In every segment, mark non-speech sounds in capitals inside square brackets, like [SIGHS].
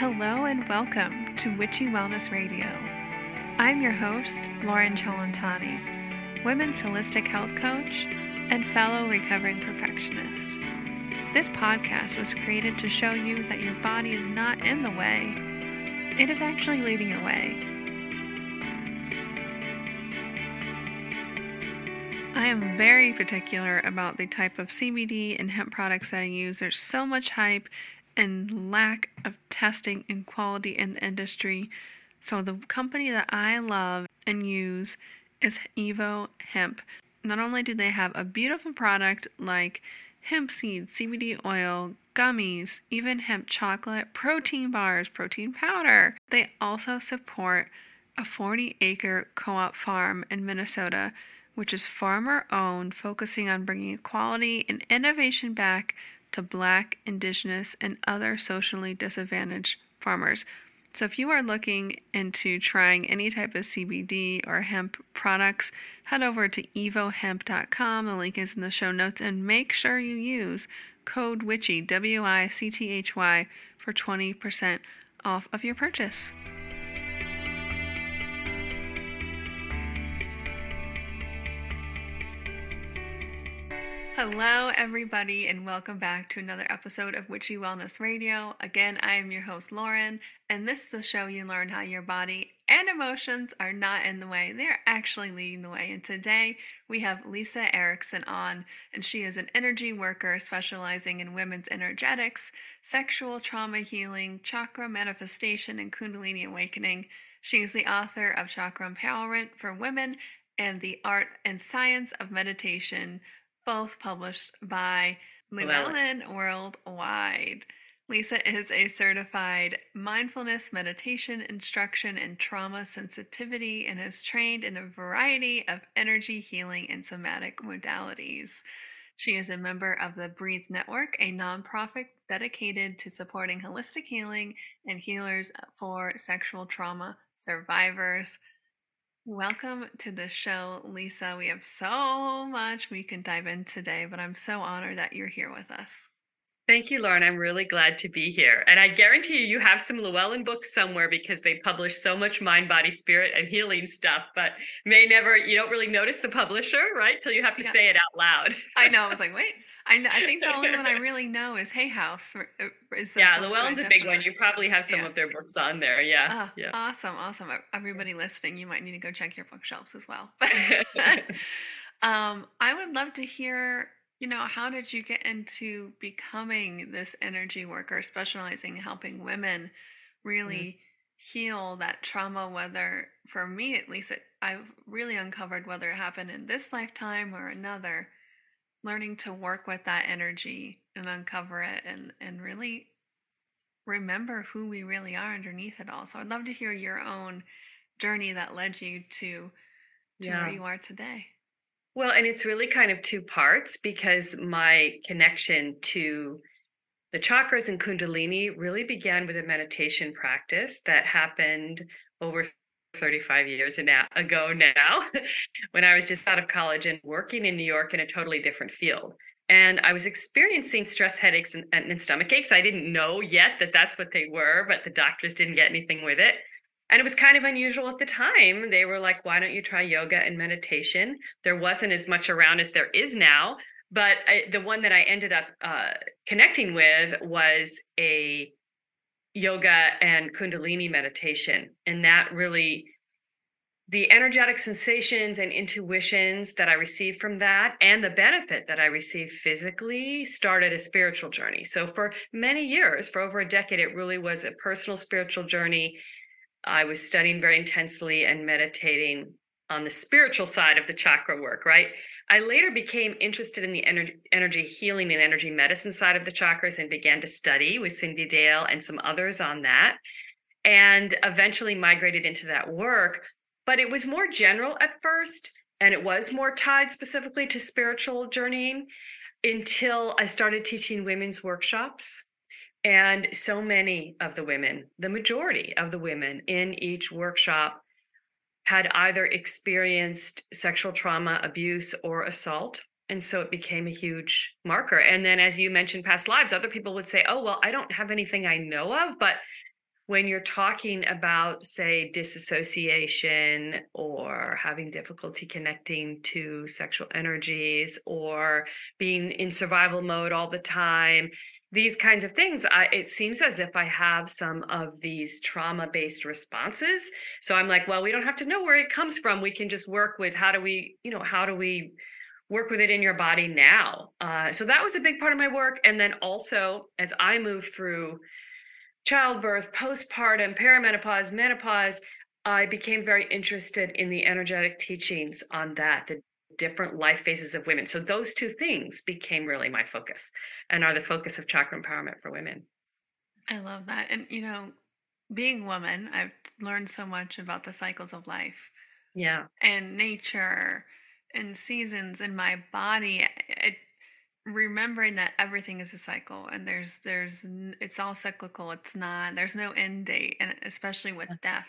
Hello and welcome to Witchy Wellness Radio. I'm your host, Lauren Chalantani, women's holistic health coach and fellow recovering perfectionist. This podcast was created to show you that your body is not in the way, it is actually leading your way. I am very particular about the type of CBD and hemp products that I use. There's so much hype and lack of testing and quality in the industry. So, the company that I love and use is Evo Hemp. Not only do they have a beautiful product like hemp seed, CBD oil, gummies, even hemp chocolate, protein bars, protein powder, they also support a 40 acre co op farm in Minnesota, which is farmer owned, focusing on bringing equality and innovation back to Black, Indigenous, and other socially disadvantaged farmers. So, if you are looking into trying any type of CBD or hemp products, head over to evohemp.com. The link is in the show notes, and make sure you use code WICHY, W I C T H Y, for 20% off of your purchase. Hello, everybody, and welcome back to another episode of Witchy Wellness Radio. Again, I am your host, Lauren, and this is a show you learn how your body and emotions are not in the way, they're actually leading the way. And today we have Lisa Erickson on, and she is an energy worker specializing in women's energetics, sexual trauma healing, chakra manifestation, and Kundalini awakening. She is the author of Chakra Empowerment for Women and the Art and Science of Meditation both published by Llewellyn Worldwide. Lisa is a certified mindfulness meditation instruction and trauma sensitivity and has trained in a variety of energy healing and somatic modalities. She is a member of the Breathe Network, a nonprofit dedicated to supporting holistic healing and healers for sexual trauma survivors. Welcome to the show, Lisa. We have so much we can dive in today, but I'm so honored that you're here with us. Thank you, Lauren. I'm really glad to be here. And I guarantee you, you have some Llewellyn books somewhere because they publish so much mind, body, spirit, and healing stuff, but may never, you don't really notice the publisher, right? Till you have to yeah. say it out loud. I know. I was like, wait, I, I think the only one I [LAUGHS] really know is Hay House. Uh, is yeah, Llewellyn's a big one. You probably have some yeah. of their books on there. Yeah. Oh, yeah. Awesome. Awesome. Everybody listening, you might need to go check your bookshelves as well. [LAUGHS] [LAUGHS] um, I would love to hear, you know, how did you get into becoming this energy worker, specializing in helping women really mm-hmm. heal that trauma, whether for me at least, it, I've really uncovered whether it happened in this lifetime or another learning to work with that energy and uncover it and and really remember who we really are underneath it all. So I'd love to hear your own journey that led you to to yeah. where you are today. Well, and it's really kind of two parts because my connection to the chakras and kundalini really began with a meditation practice that happened over 35 years ago now [LAUGHS] when I was just out of college and working in New York in a totally different field. And I was experiencing stress headaches and, and, stomach aches. I didn't know yet that that's what they were, but the doctors didn't get anything with it. And it was kind of unusual at the time. They were like, why don't you try yoga and meditation? There wasn't as much around as there is now. But I, the one that I ended up uh, connecting with was a yoga and kundalini meditation and that really the energetic sensations and intuitions that I received from that and the benefit that I received physically started a spiritual journey. So, for many years, for over a decade, it really was a personal spiritual journey. I was studying very intensely and meditating on the spiritual side of the chakra work, right? I later became interested in the energy, energy healing and energy medicine side of the chakras and began to study with Cyndi Dale and some others on that, and eventually migrated into that work. But it was more general at first, and it was more tied specifically to spiritual journeying until I started teaching women's workshops. And so many of the women, the majority of the women in each workshop, had either experienced sexual trauma, abuse, or assault. And so it became a huge marker. And then, as you mentioned, past lives, other people would say, Oh, well, I don't have anything I know of, but when you're talking about, say, disassociation or having difficulty connecting to sexual energies or being in survival mode all the time, these kinds of things, I, it seems as if I have some of these trauma based responses. So I'm like, well, we don't have to know where it comes from. We can just work with how do we, you know, how do we work with it in your body now? Uh, so that was a big part of my work. And then also, as I move through childbirth, postpartum, perimenopause, menopause, I became very interested in the energetic teachings on that, the different life phases of women. So those two things became really my focus and are the focus of chakra empowerment for women. I love that. And, you know, being woman, I've learned so much about the cycles of life. Yeah. And nature and seasons in my body. It, remembering that everything is a cycle and there's there's it's all cyclical it's not there's no end date and especially with death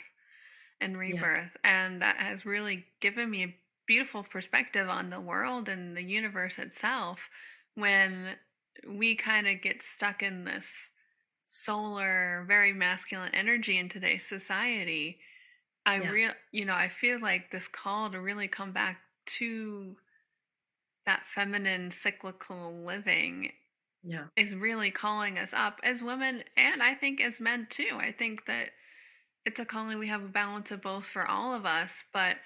and rebirth yeah. and that has really given me a beautiful perspective on the world and the universe itself when we kind of get stuck in this solar very masculine energy in today's society i yeah. real you know i feel like this call to really come back to that feminine cyclical living yeah is really calling us up as women and i think as men too i think that it's a calling we have a balance of both for all of us but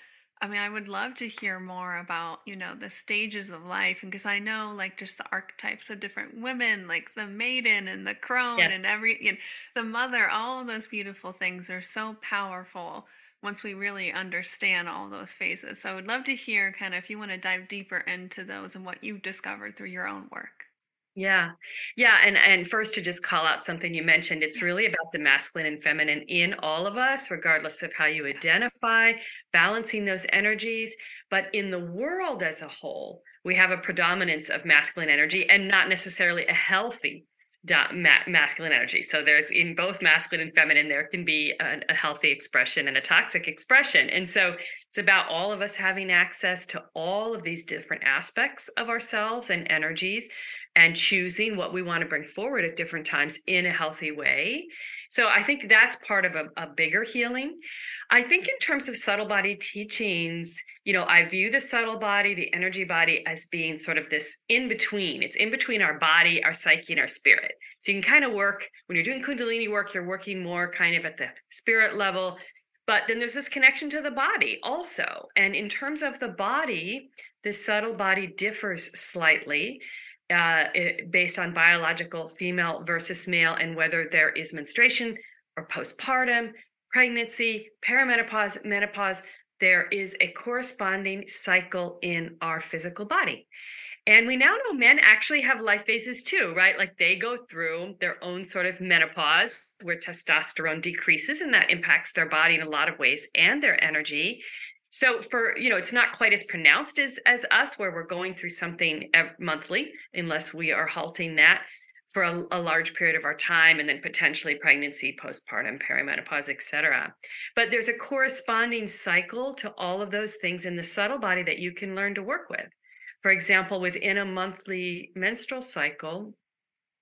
i mean i would love to hear more about you know the stages of life and because i know like just the archetypes of different women like the maiden and the crone yeah. and every you know, the mother all those beautiful things are so powerful once we really understand all those phases. So I would love to hear kind of if you want to dive deeper into those and what you've discovered through your own work. Yeah. Yeah. And and first to just call out something you mentioned, it's really about the masculine and feminine in all of us, regardless of how you identify, balancing those energies. But in the world as a whole, we have a predominance of masculine energy and not necessarily a healthy masculine energy. So there's in both masculine and feminine, there can be a, a, healthy expression and a toxic expression. And so it's about all of us having access to all of these different aspects of ourselves and energies and choosing what we want to bring forward at different times in a healthy way. So I think that's part of a, a bigger healing. I think in terms of subtle body teachings, you know, I view the subtle body, the energy body as being sort of this in between. It's in between our body, our psyche, and our spirit. So you can kind of work when you're doing Kundalini work, you're working more kind of at the spirit level. But then there's this connection to the body also. And in terms of the body, the subtle body differs slightly uh, it, based on biological female versus male and whether there is menstruation or postpartum, pregnancy, perimenopause, menopause, there is a corresponding cycle in our physical body. And we now know men actually have life phases too, right? Like they go through their own sort of menopause where testosterone decreases and that impacts their body in a lot of ways and their energy. So for, you know, it's not quite as pronounced as as us where we're going through something monthly unless we are halting that for a, a, large period of our time and then potentially pregnancy postpartum perimenopause etc but there's a corresponding cycle to all of those things in the subtle body that you can learn to work with. For example within a monthly menstrual cycle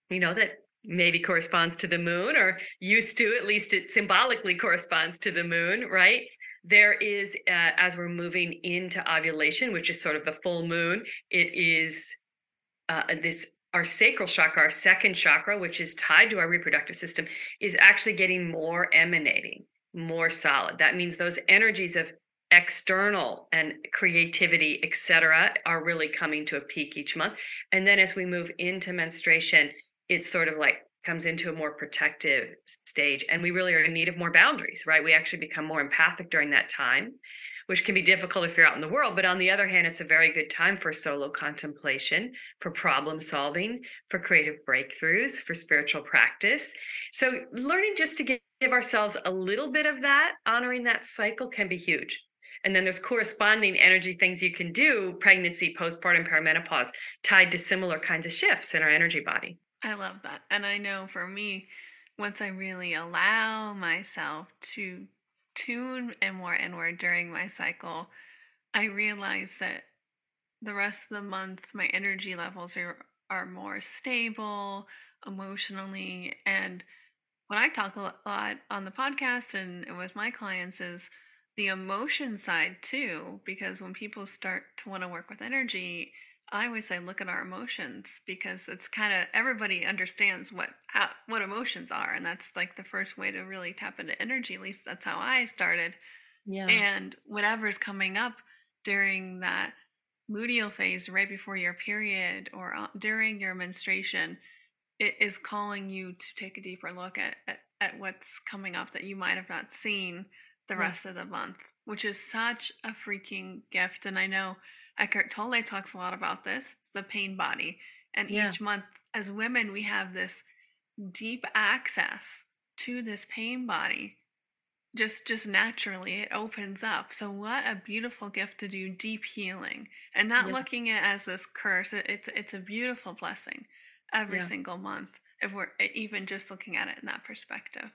you know that maybe corresponds to the moon or used to at least it symbolically corresponds to the moon right there is uh, as we're moving into ovulation which is sort of the full moon it is uh, this our sacral chakra, our second chakra, which is tied to our reproductive system, is actually getting more emanating, more solid. That means those energies of external and creativity, etc., are really coming to a peak each month. And then as we move into menstruation, it's sort of like comes into a more protective stage. And we really are in need of more boundaries, right? We actually become more empathic during that time which can be difficult if you're out in the world. But on the other hand, it's a very good time for solo contemplation, for problem solving, for creative breakthroughs, for spiritual practice. So, learning just to give ourselves a little bit of that, honoring that cycle can be huge. And then there's corresponding energy things you can do pregnancy, postpartum, perimenopause, tied to similar kinds of shifts in our energy body. I love that. And I know for me, once I really allow myself to tune and more inward during my cycle, I realize that the rest of the month my energy levels are are more stable emotionally and what I talk a lot on the podcast and, and with my clients is the emotion side too, because when people start to want to work with energy, I always say look at our emotions because it's kind of everybody understands what how, what emotions are, and that's like the first way to really tap into energy. At least that's how I started. Yeah. And whatever's coming up during that luteal phase, right before your period or uh, during your menstruation, it is calling you to take a deeper look at, at, at what's coming up that you might have not seen the Yeah. rest of the month, which is such a freaking gift. And I know Eckhart Tolle talks a lot about this. It's the pain body. And Yeah. each month, as women, we have this deep access to this pain body just just naturally it opens up so what a beautiful gift to do deep healing and not Yeah. looking at it as this curse It- it's it's a beautiful blessing every Yeah. single month if we're even just looking at it in that perspective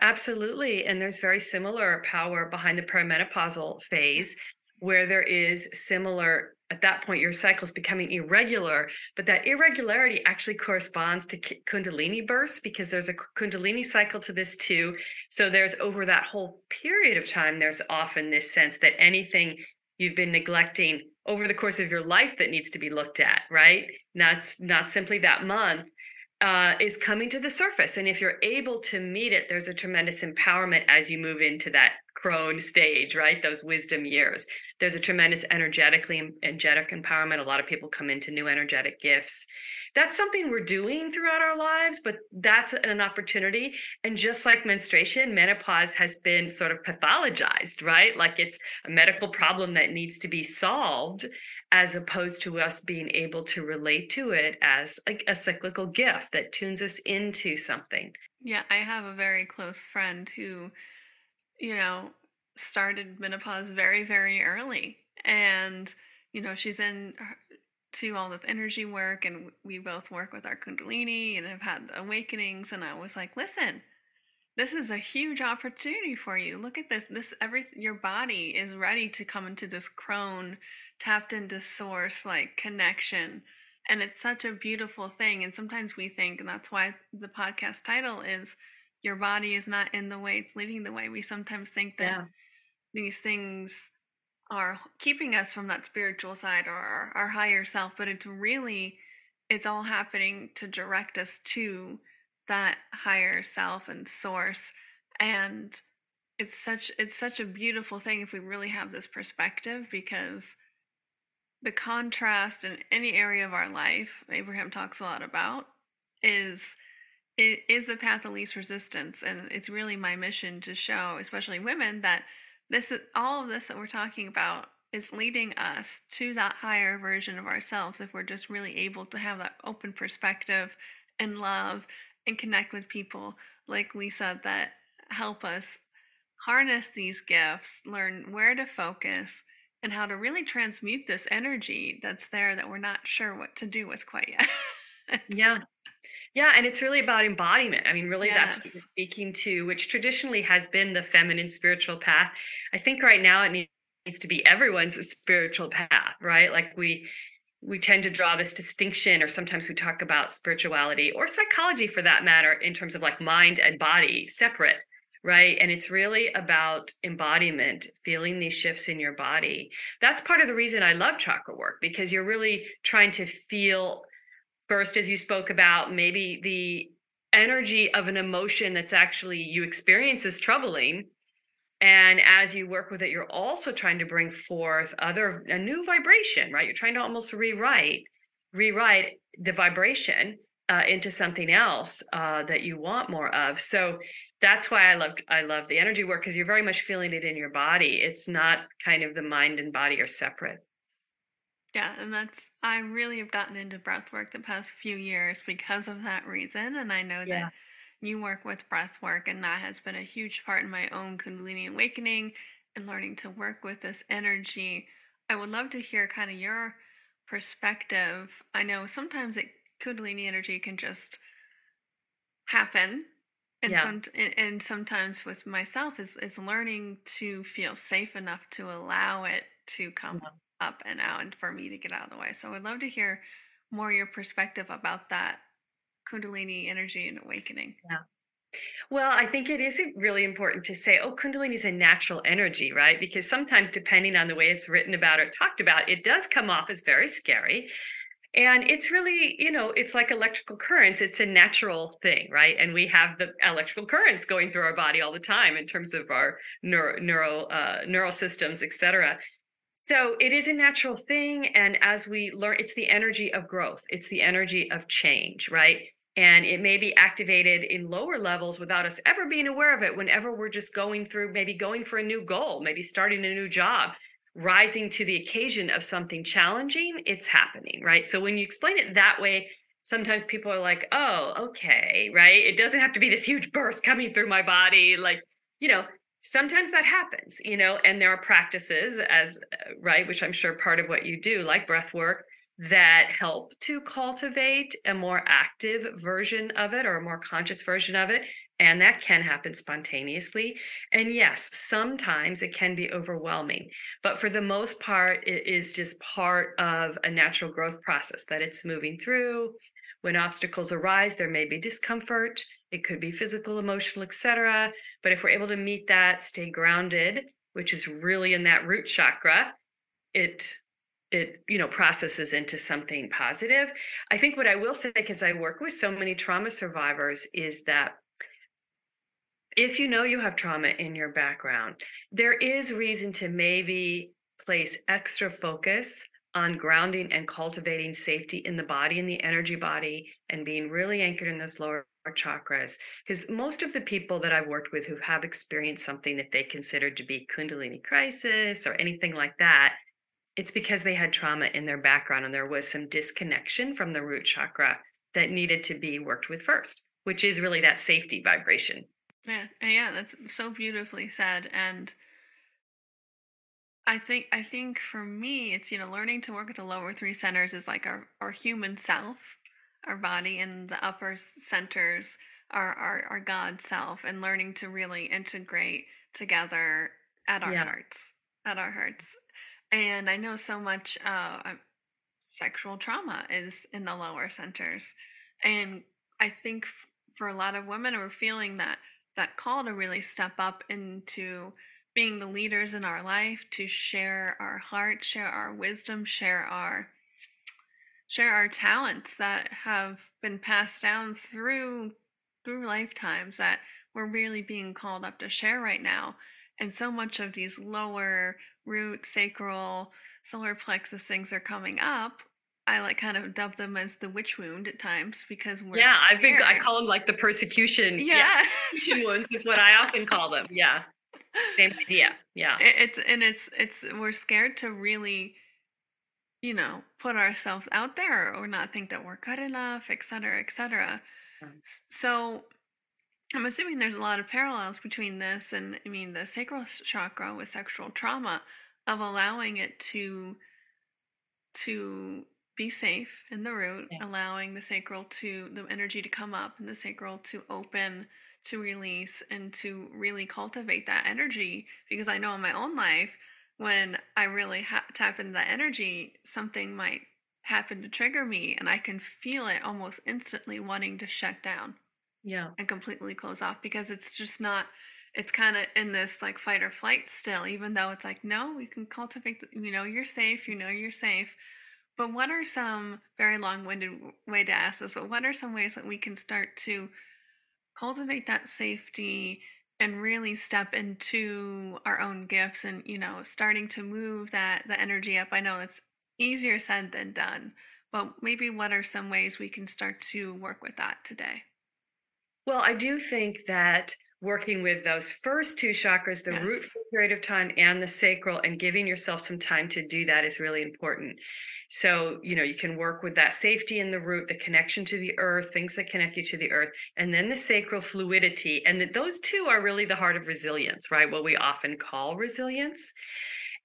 Absolutely. And there's very similar power behind the perimenopausal phase where there is similar at that point your cycle is becoming irregular but that irregularity actually corresponds to kundalini bursts because there's a kundalini cycle to this too so there's over that whole period of time there's often this sense that anything you've been neglecting over the course of your life that needs to be looked at right not not simply that month uh, is coming to the surface. And if you're able to meet it, there's a tremendous empowerment as you move into that crone stage, right? Those wisdom years. There's a tremendous energetically energetic empowerment. A lot of people come into new energetic gifts. That's something we're doing throughout our lives, but that's an opportunity. And just like menstruation, menopause has been sort of pathologized, right? Like it's a medical problem that needs to be solved as opposed to us being able to relate to it as like a cyclical gift that tunes us into something. yeah i have a very close friend who you know started menopause very very early. And you know she's in to all this energy work and we both work with our kundalini and have had awakenings. And i was like listen this is a huge opportunity for you. Look at this this every your body is ready to come into this crone tapped into source like connection. And it's such a beautiful thing. And sometimes we think and that's why the podcast title is your body is not in the way it's leading the way. We sometimes think that these things are keeping us from that spiritual side or our, our higher self but it's really it's all happening to direct us to that higher self and source. And it's such it's such a beautiful thing if we really have this perspective because the contrast in any area of our life abraham talks a lot about is it is the path of least resistance and it's really my mission to show especially women that this is all of this that we're talking about is leading us to that higher version of ourselves if we're just really able to have that open perspective and love and connect with people like lisa that help us harness these gifts learn where to focus and how to really transmute this energy that's there that we're not sure what to do with quite yet [LAUGHS] Yeah. Yeah. And it's really about embodiment. I mean, really, that's what Yes. you're speaking to, which traditionally has been the feminine spiritual path. I think right now it needs to be everyone's spiritual path, right? Like we, we tend to draw this distinction, or sometimes we talk about spirituality or psychology for that matter, in terms of like mind and body separate, right? And it's really about embodiment, feeling these shifts in your body. That's part of the reason I love chakra work because you're really trying to feel first, as you spoke about, maybe the energy of an emotion that's actually you experience is troubling. And as you work with it, you're also trying to bring forth other a new vibration, right? You're trying to almost rewrite, rewrite the vibration uh, into something else uh, that you want more of. So that's why I love I love the energy work because you're very much feeling it in your body. It's not kind of the mind and body are separate. Yeah, and that's I really have gotten into breath work the past few years because of that reason. And I know Yeah. that you work with breath work, and that has been a huge part in my own Kundalini awakening and learning to work with this energy. I would love to hear kind of your perspective. I know sometimes it Kundalini energy can just happen. And Yeah. some and, sometimes with myself is is learning to feel safe enough to allow it to come Yeah. Up and out and for me to get out of the way. So I'd love to hear more your perspective about that Kundalini energy and awakening. Well, I think it is really important to say, oh, Kundalini is a natural energy, right? Because sometimes, depending on the way it's written about or talked about, it does come off as very scary. And it's really, you know, it's like electrical currents. It's a natural thing, right? And we have the electrical currents going through our body all the time in terms of our neuro, neuro uh, neural systems, et cetera. So it is a natural thing. And as we learn, it's the energy of growth, it's the energy of change, right? And it may be activated in lower levels without us ever being aware of it whenever we're just going through, maybe going for a new goal, maybe starting a new job, rising to the occasion of something challenging, it's happening, right? So when you explain it that way, sometimes people are like, oh, okay, right? It doesn't have to be this huge [LAUGHS] burst coming through my body. Like, you know, sometimes that happens, you know, and there are practices as, uh, right, which I'm sure part of what you do, like breath work, that help to cultivate a more active version of it or a more conscious version of it. And that can happen spontaneously. And yes, sometimes it can be overwhelming, but for the most part, it is just part of a natural growth process that it's moving through. When obstacles arise, there may be discomfort. It could be physical, emotional, etc. But if we're able to meet that, stay grounded, which is really in that root chakra, it it you know processes into something positive i think what i will say because i work with so many trauma survivors is that if you know you have trauma in your background there is reason to maybe place extra focus on grounding and cultivating safety in the body and the energy body and being really anchored in those lower chakras because most of the people that I've worked with who have experienced something that they consider to be kundalini crisis or anything like that it's because they had trauma in their background and there was some disconnection from the root chakra that needed to be worked with first, which is really that safety vibration. Yeah, yeah, that's so beautifully said. And I think I think for me, it's you know learning to work with the lower three centers is like our our human self, our body, and the upper centers are our our God self, and learning to really integrate together at our yeah. hearts, at our hearts. And I know so much uh, sexual trauma is in the lower centers. And I think f- for a lot of women, we're feeling that that call to really step up into being the leaders in our life, to share our heart, share our wisdom, share our share our talents that have been passed down through through lifetimes that we're really being called up to share right now. And so much of these lower root, sacral, solar plexus things are coming up, I like kind of dub them as the witch wound at times because we're yeah. Scared. I've been I call them like the persecution. Yeah, yeah. wounds is what I often call them. [LAUGHS] Yeah, same idea. Yeah, it's and it's it's we're scared to really, you know, put ourselves out there or not think that we're good enough, et cetera, et cetera. Mm. So I'm assuming there's a lot of parallels between this and I mean the sacral chakra with sexual trauma of allowing it to to be safe in the root, yeah. allowing the sacral to the energy to come up and the sacral to open to release and to really cultivate that energy because I know in my own life when I really ha- tap into that energy something might happen to trigger me and I can feel it almost instantly wanting to shut down yeah. and completely close off because it's just not it's kind of in this like fight or flight still even though it's like no you can cultivate the, you know you're safe you know you're safe. But what are some very long-winded way to ask this but what are some ways that we can start to cultivate that safety and really step into our own gifts and you know starting to move that the energy up. I know it's easier said than done but maybe what are some ways we can start to work with that today? Well, I do think that working with those first two chakras, the yes. root period of time and the sacral, and giving yourself some time to do that is really important. So, you know, you can work with that safety in the root, the connection to the earth, things that connect you to the earth, and then the sacral fluidity. And that those two are really the heart of resilience, right? What we often call resilience.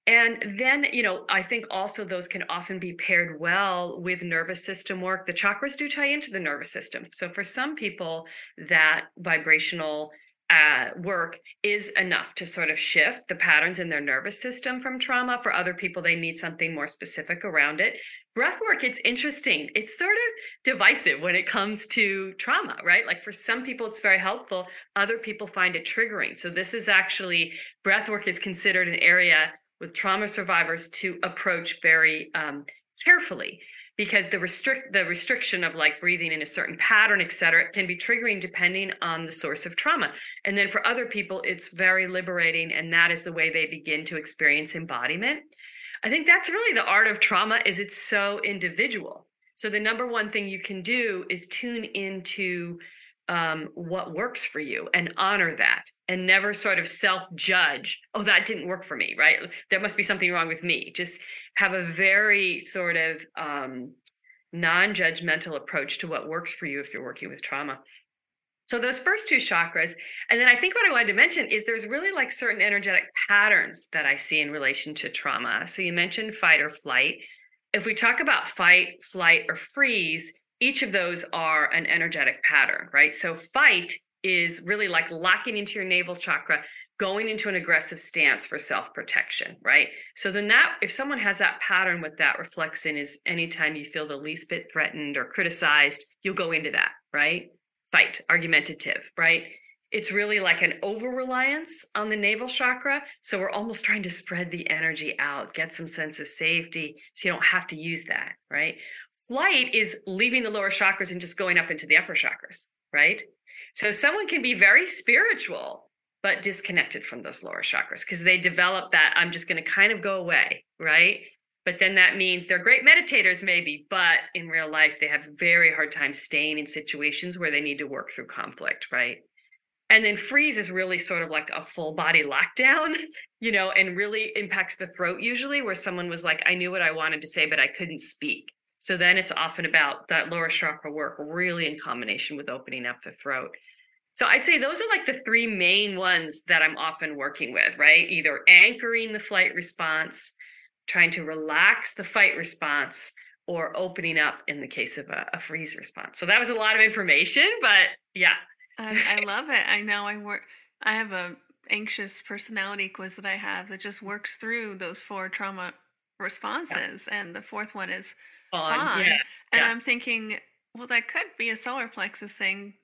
And then, you know, I think also those can often be paired well with nervous system work. The chakras do tie into the nervous system. So for some people, that vibrational uh, work is enough to sort of shift the patterns in their nervous system from trauma. For other people, they need something more specific around it. Breath work, it's interesting. It's sort of divisive when it comes to trauma, right? Like for some people, it's very helpful. Other people find it triggering. So, this is actually, breath work is considered an area with trauma survivors to approach very um, carefully because the restrict the restriction of like breathing in a certain pattern et cetera can be triggering depending on the source of trauma. And then for other people it's very liberating and that is the way they begin to experience embodiment. I think that's really the art of trauma is it's so individual. So the number one thing you can do is tune into um, what works for you and honor that and never sort of self judge oh that didn't work for me right? There must be something wrong with me. Just have a very sort of um, non judgmental approach to what works for you if you're working with trauma. So those first two chakras and then i think what i wanted to mention is there's really like certain energetic patterns that i see in relation to trauma. So you mentioned fight or flight. If we talk about fight flight or freeze each of those are an energetic pattern, right? So fight is really like locking into your navel chakra, going into an aggressive stance for self-protection, right? So then that if someone has that pattern, what that reflects in is anytime you feel the least bit threatened or criticized, you'll go into that, right? Fight, argumentative, right? It's really like an over reliance on the navel chakra. So we're almost trying to spread the energy out, get some sense of safety so you don't have to use that, right? Flight is leaving the lower chakras and just going up into the upper chakras, right? So someone can be very spiritual, but disconnected from those lower chakras because they develop that I'm just going to kind of go away, right? But then that means they're great meditators, maybe, but in real life, they have very hard time staying in situations where they need to work through conflict, right? And then freeze is really sort of like a full body lockdown, [LAUGHS] you know, and really impacts the throat usually, where someone was like, I knew what I wanted to say, but I couldn't speak. So then it's often about that lower chakra work, really in combination with opening up the throat. So I'd say those are like the three main ones that I'm often working with, right? Either anchoring the flight response, trying to relax the fight response, or opening up in the case of a, a freeze response. So that was a lot of information, but yeah. I, I love it. I know I work, I have a anxious personality quiz that I have that just works through those four trauma responses. Yeah. And the fourth one is fun. Yeah. And yeah. I'm thinking, well, that could be a solar plexus thing.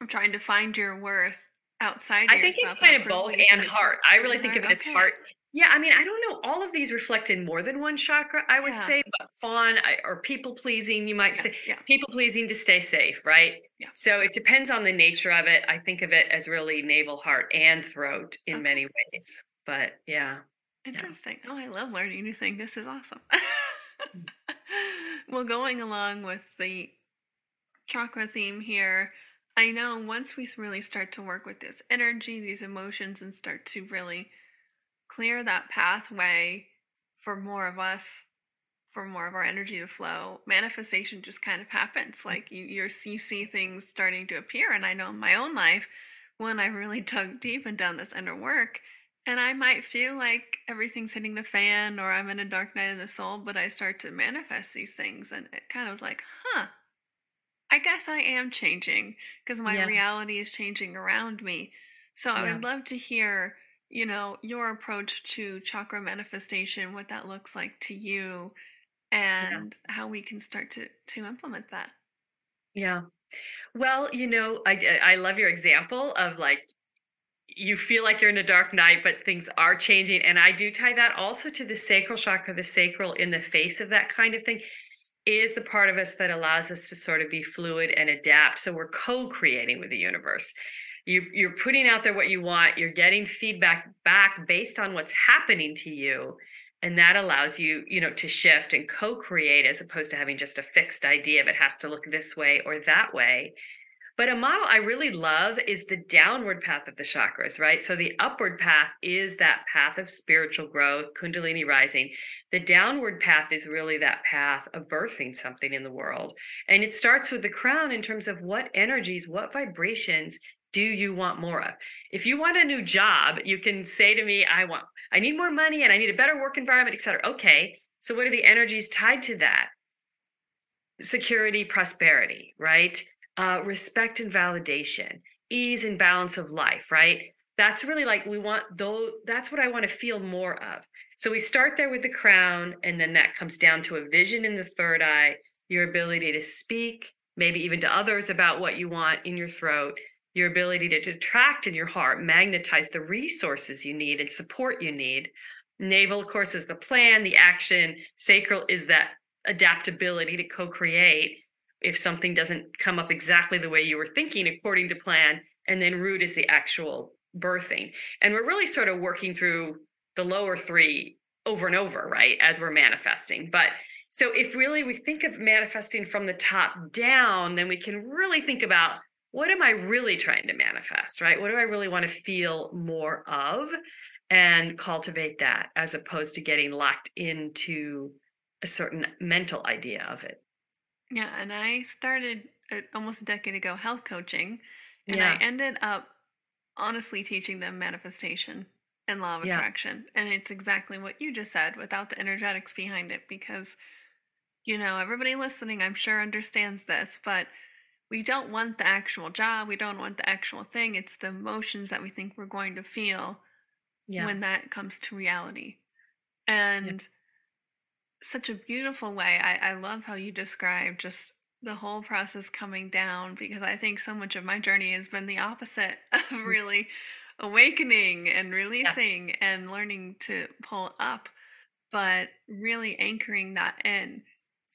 I'm trying to find your worth outside. I think it's kind of both and heart. I really think of it as okay. heart. Yeah, I mean, I don't know. All of these reflect in more than one chakra, I would yeah. say, but fawn or people pleasing, you might yes, say yeah. people pleasing to stay safe, right? Yeah. So it depends on the nature of it. I think of it as really navel, heart, and throat in okay. many ways. But yeah. Interesting. Yeah. Oh, I love learning new things. This is awesome. Mm. [LAUGHS] Well, going along with the chakra theme here, I know once we really start to work with this energy, these emotions, and start to really clear that pathway for more of us, for more of our energy to flow, manifestation just kind of happens. Mm. Like you, you're, you see things starting to appear. And I know in my own life, when I really [LAUGHS] dug deep and done this inner work, and I might feel like everything's hitting the fan or I'm in a dark night of the soul, but I start to manifest these things. And it kind of was like, huh, I guess I am changing because my yeah. reality is changing around me. So yeah. I would love to hear, you know, your approach to chakra manifestation, what that looks like to you, and yeah. how we can start to to implement that. Yeah. Well, you know, I I love your example of like you feel like you're in a dark night, but things are changing. And I do tie that also to the sacral chakra, the sacral in the face of that kind of thing is the part of us that allows us to sort of be fluid and adapt. So we're co-creating with the universe. You, you're putting out there what you want. You're getting feedback back based on what's happening to you, and that allows you, you know, to shift and co-create as opposed to having just a fixed idea of it has to look this way or that way. But a model I really love is the downward path of the chakras, right? So the upward path is that path of spiritual growth, Kundalini rising. The downward path is really that path of birthing something in the world. And it starts with the crown in terms of what energies, what vibrations do you want more of? If you want a new job, you can say to me, I want, I need more money and I need a better work environment, et cetera. Okay. So what are the energies tied to that? Security, prosperity, right? Uh, respect and validation, ease and balance of life, right? That's really like we want though that's what I want to feel more of. So we start there with the crown and then that comes down to a vision in the third eye, your ability to speak, maybe even to others about what you want in your throat, your ability to attract in your heart, magnetize the resources you need and support you need. Navel, of course, is the plan, the action. Sacral is that adaptability to co create if something doesn't come up exactly the way you were thinking according to plan. And then root is the actual birthing. And we're really sort of working through the lower three over and over, right, as we're manifesting. But so if really we think of manifesting from the top down, then we can really think about what am I really trying to manifest, right? What do I really want to feel more of? And cultivate that as opposed to getting locked into a certain mental idea of it. Yeah. And I started uh, almost a decade ago health coaching, and yeah. I ended up honestly teaching them manifestation and law of yeah. attraction. And it's exactly what you just said without the energetics behind it because you know, everybody listening, I'm sure, understands this, but we don't want the actual job. We don't want the actual thing. It's the emotions that we think we're going to feel yeah. when that comes to reality. And. Such a beautiful way. I, I love how you describe just the whole process coming down because I think so much of my journey has been the opposite [LAUGHS] of mm. really awakening and releasing yeah. and learning to pull up, but really anchoring that in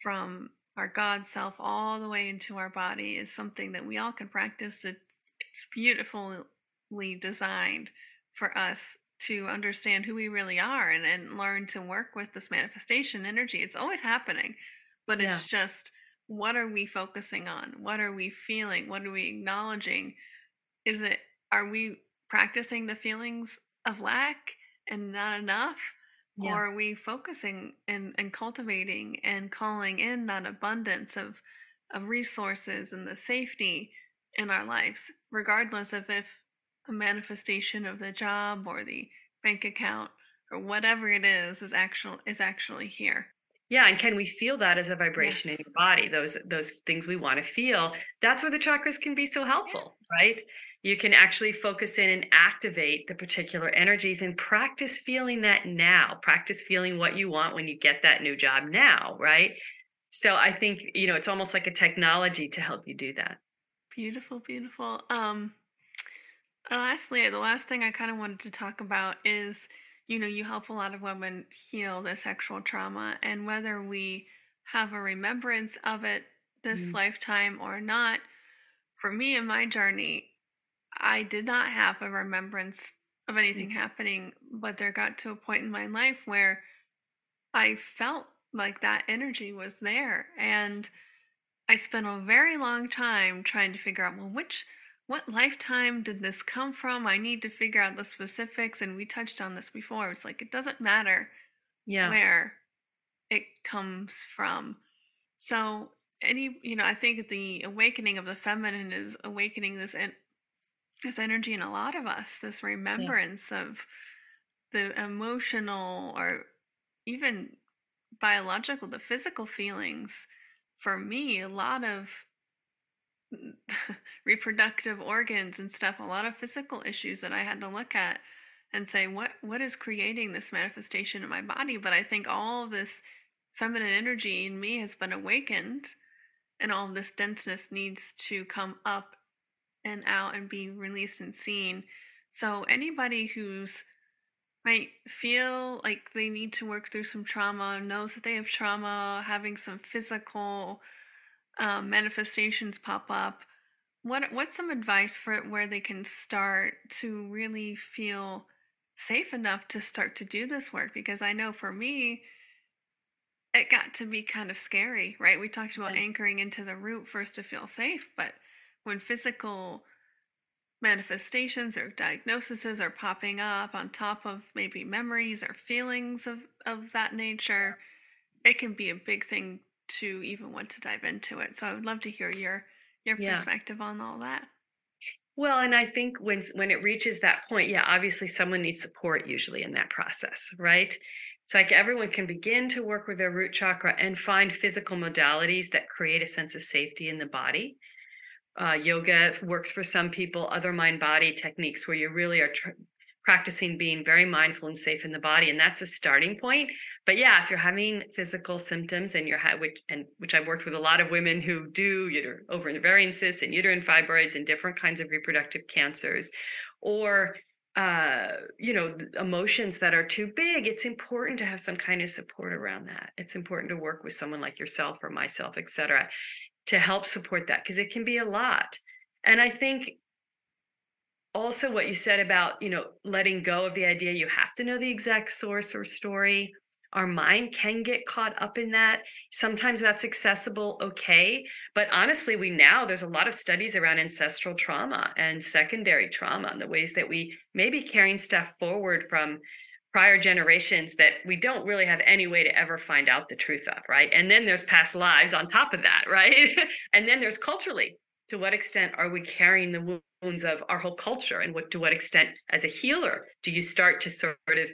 from our God self all the way into our body is something that we all can practice. It's, it's beautifully designed for us to understand who we really are and, and learn to work with this manifestation energy. It's always happening, but yeah. it's just what are we focusing on? What are we feeling? What are we acknowledging? Is it, are we practicing the feelings of lack and not enough? Yeah. Or are we focusing and, and cultivating and calling in that abundance of, of resources and the safety in our lives, regardless of if the manifestation of the job or the bank account or whatever it is is actual is actually here. Yeah, and can we feel that as a vibration yes. in your body? Those those things we want to feel. That's where the chakras can be so helpful, yeah. right? you can actually focus in and activate the particular energies and practice feeling that now practice feeling what you want when you get that new job now right so i think you know it's almost like a technology to help you do that beautiful beautiful um lastly the last thing i kind of wanted to talk about is you know you help a lot of women heal the sexual trauma and whether we have a remembrance of it this mm. lifetime or not for me in my journey I did not have a remembrance of anything mm. happening, but there got to a point in my life where I felt like that energy was there. And I spent a very long time trying to figure out, well, which, what lifetime did this come from? I need to figure out the specifics. And we touched on this before. It's like, it doesn't matter yeah. where it comes from. So, any, you know, I think the awakening of the feminine is awakening this this energy in a lot of us, this remembrance yeah. of the emotional or even biological, the physical feelings. For me, a lot of [LAUGHS] reproductive organs and stuff, a lot of physical issues that I had to look at and say, what what is creating this manifestation in my body? But I think all this feminine energy in me has been awakened and all this denseness needs to come up and out and be released and seen. So anybody who's might feel like they need to work through some trauma, knows that they have trauma, having some physical um, manifestations pop up. What what's some advice for where they can start to really feel safe enough to start to do this work? Because I know for me, it got to be kind of scary, right? We talked about anchoring into the root first to feel safe, but when physical manifestations or diagnoses are popping up on top of maybe memories or feelings of, of that nature, it can be a big thing to even want to dive into it. So I would love to hear your your yeah. perspective on all that. Well, and I think when when it reaches that point, yeah, obviously someone needs support usually in that process, right? It's like everyone can begin to work with their root chakra and find physical modalities that create a sense of safety in the body uh, yoga works for some people, other mind body techniques where you really are tr- practicing being very mindful and safe in the body. And that's a starting point. But yeah, if you're having physical symptoms and you're ha- which and which I've worked with a lot of women who do uter- ovarian cysts and uterine fibroids and different kinds of reproductive cancers, or uh you know emotions that are too big it's important to have some kind of support around that it's important to work with someone like yourself or myself etc to help support that because it can be a lot. And I think also what you said about, you know, letting go of the idea you have to know the exact source or story. Our mind can get caught up in that. Sometimes that's accessible, okay. But honestly, we now, there's a lot of studies around ancestral trauma and secondary trauma and the ways that we may be carrying stuff forward from prior generations that we don't really have any way to ever find out the truth of, right? And then there's past lives on top of that, [LAUGHS] right? and then there's culturally, to what extent are we carrying the wounds of our whole culture and what to what extent as a healer do you start to sort of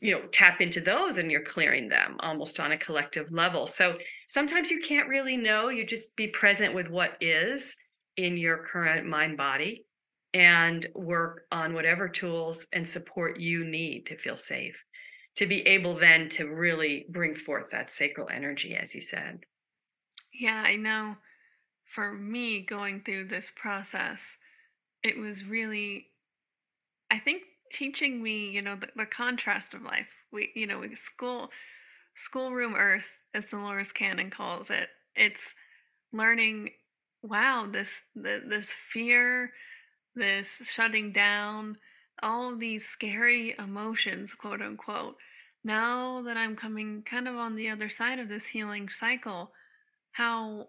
you know tap into those and you're clearing them almost on a collective level. So sometimes you can't really know you just be present with what is in your current mind body and work on whatever tools and support you need to feel safe to be able then to really bring forth that sacral energy as you said. Yeah i know for me going through this process it was really i think teaching me you know the, the contrast of life we you know school schoolroom earth as dolores cannon calls it it's learning wow this the, this fear this shutting down, all these scary emotions, quote unquote. Now that I'm coming kind of on the other side of this healing cycle, how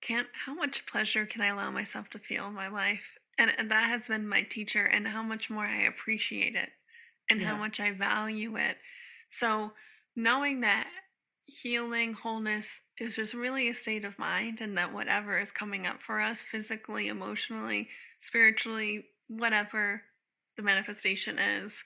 can how much pleasure can I allow myself to feel in my life? And, and that has been my teacher and how much more I appreciate it and yeah. how much I value it. So knowing that healing, wholeness is just really a state of mind and that whatever is coming up for us physically, emotionally, spiritually, whatever the manifestation is,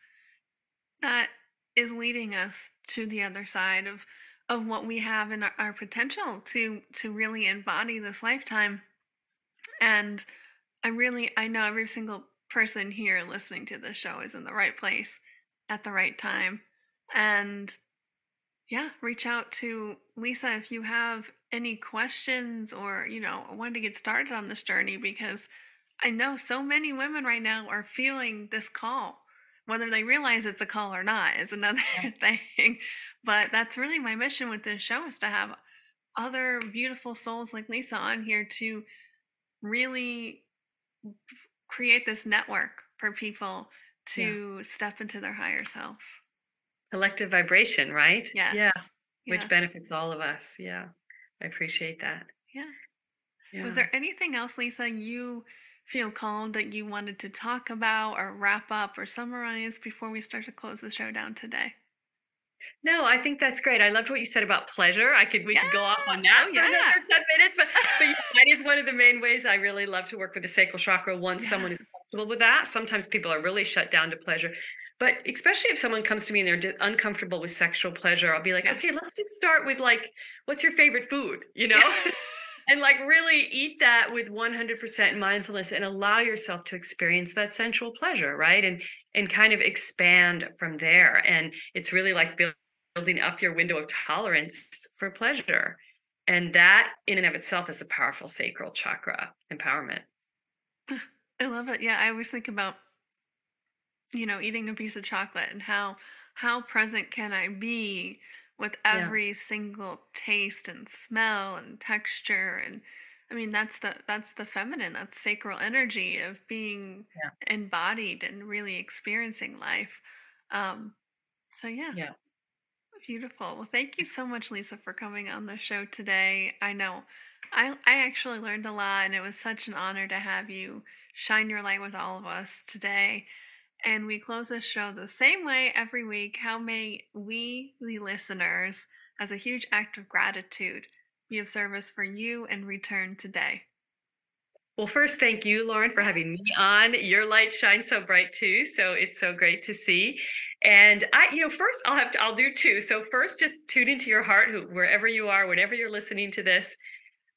that is leading us to the other side of of what we have in our, our potential to to really embody this lifetime. And I really I know every single person here listening to this show is in the right place at the right time. And yeah, reach out to Lisa if you have any questions or, you know, want to get started on this journey because I know so many women right now are feeling this call. Whether they realize it's a call or not is [LAUGHS] another thing. But that's really my mission with this show is to have other beautiful souls like Lisa on here to really create this network for people to yeah. step into their higher selves. Collective vibration, right? Yes. Yeah. Which benefits all of us. Yeah. I appreciate that. Yeah. yeah. Was there anything else, Lisa, you feel called that you wanted to talk about or wrap up or summarize before we start to close the show down today? No, I think that's great. I loved what you said about pleasure. I could we yeah. could go off on that oh, for yeah. another 10 minutes, but, but yeah, that is one of the main ways I really love to work with the sacral chakra once someone is comfortable with that. Sometimes people are really shut down to pleasure. But especially if someone comes to me and they're uncomfortable with sexual pleasure, I'll be like, yes. okay, let's just start with like, what's your favorite food? You know? [LAUGHS] and like really eat that with 100% mindfulness and allow yourself to experience that sensual pleasure right? And and kind of expand from there. And it's really like building up your window of tolerance for pleasure. And that in and of itself is a powerful sacral chakra empowerment. [SIGHS] I love it. Yeah i always think about you know eating a piece of chocolate and how how present can i be with every yeah. single taste and smell and texture and I mean that's the that's the feminine that's sacral energy of being yeah. embodied and really experiencing life. Um so yeah. Yeah. Beautiful. Well, thank you so much Lisa for coming on the show today. I know I I actually learned a lot and it was such an honor to have you shine your light with all of us today. And we close this show the same way every week. How may we, the listeners, as a huge act of gratitude, be of service for you and return today? Well, first, thank you, Lauren, for having me on. Your light shines so bright too, so it's so great to see. And I, you know, first I'll have to, I'll do two. So first, just tune into your heart, wherever you are, whenever you're listening to this.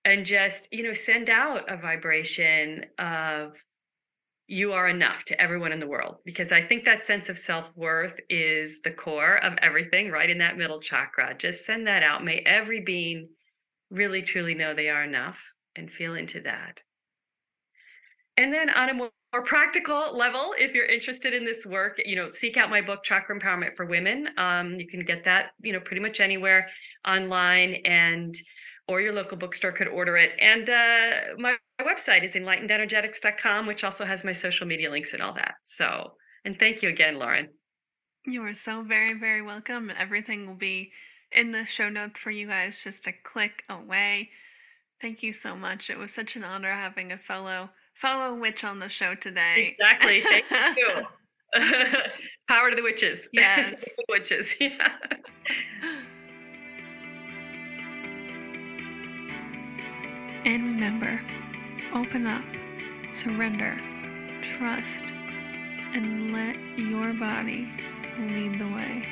and just, you know, send out a vibration of you are enough to everyone in the world because I think that sense of self worth is the core of everything, right in that middle chakra. Just send that out. May every being really truly know they are enough and feel into that. And then on a more practical level, if you're interested in this work, you know, seek out my book, Chakra Empowerment for Women. Um, you can get that, you know, pretty much anywhere online and or your local bookstore could order it. And uh, my, website is enlightenedenergetics.com, which also has my social media links and all that. So, and thank you again, Lauren. You are so very, very welcome. Everything will be in the show notes for you guys just to click away. Thank you so much. It was such an honor having a fellow fellow witch on the show today. Exactly. Thank you. [LAUGHS] [LAUGHS] Power to the witches. [LAUGHS] Yes. witches. Yeah. And remember, open up, surrender, trust, and let your body lead the way.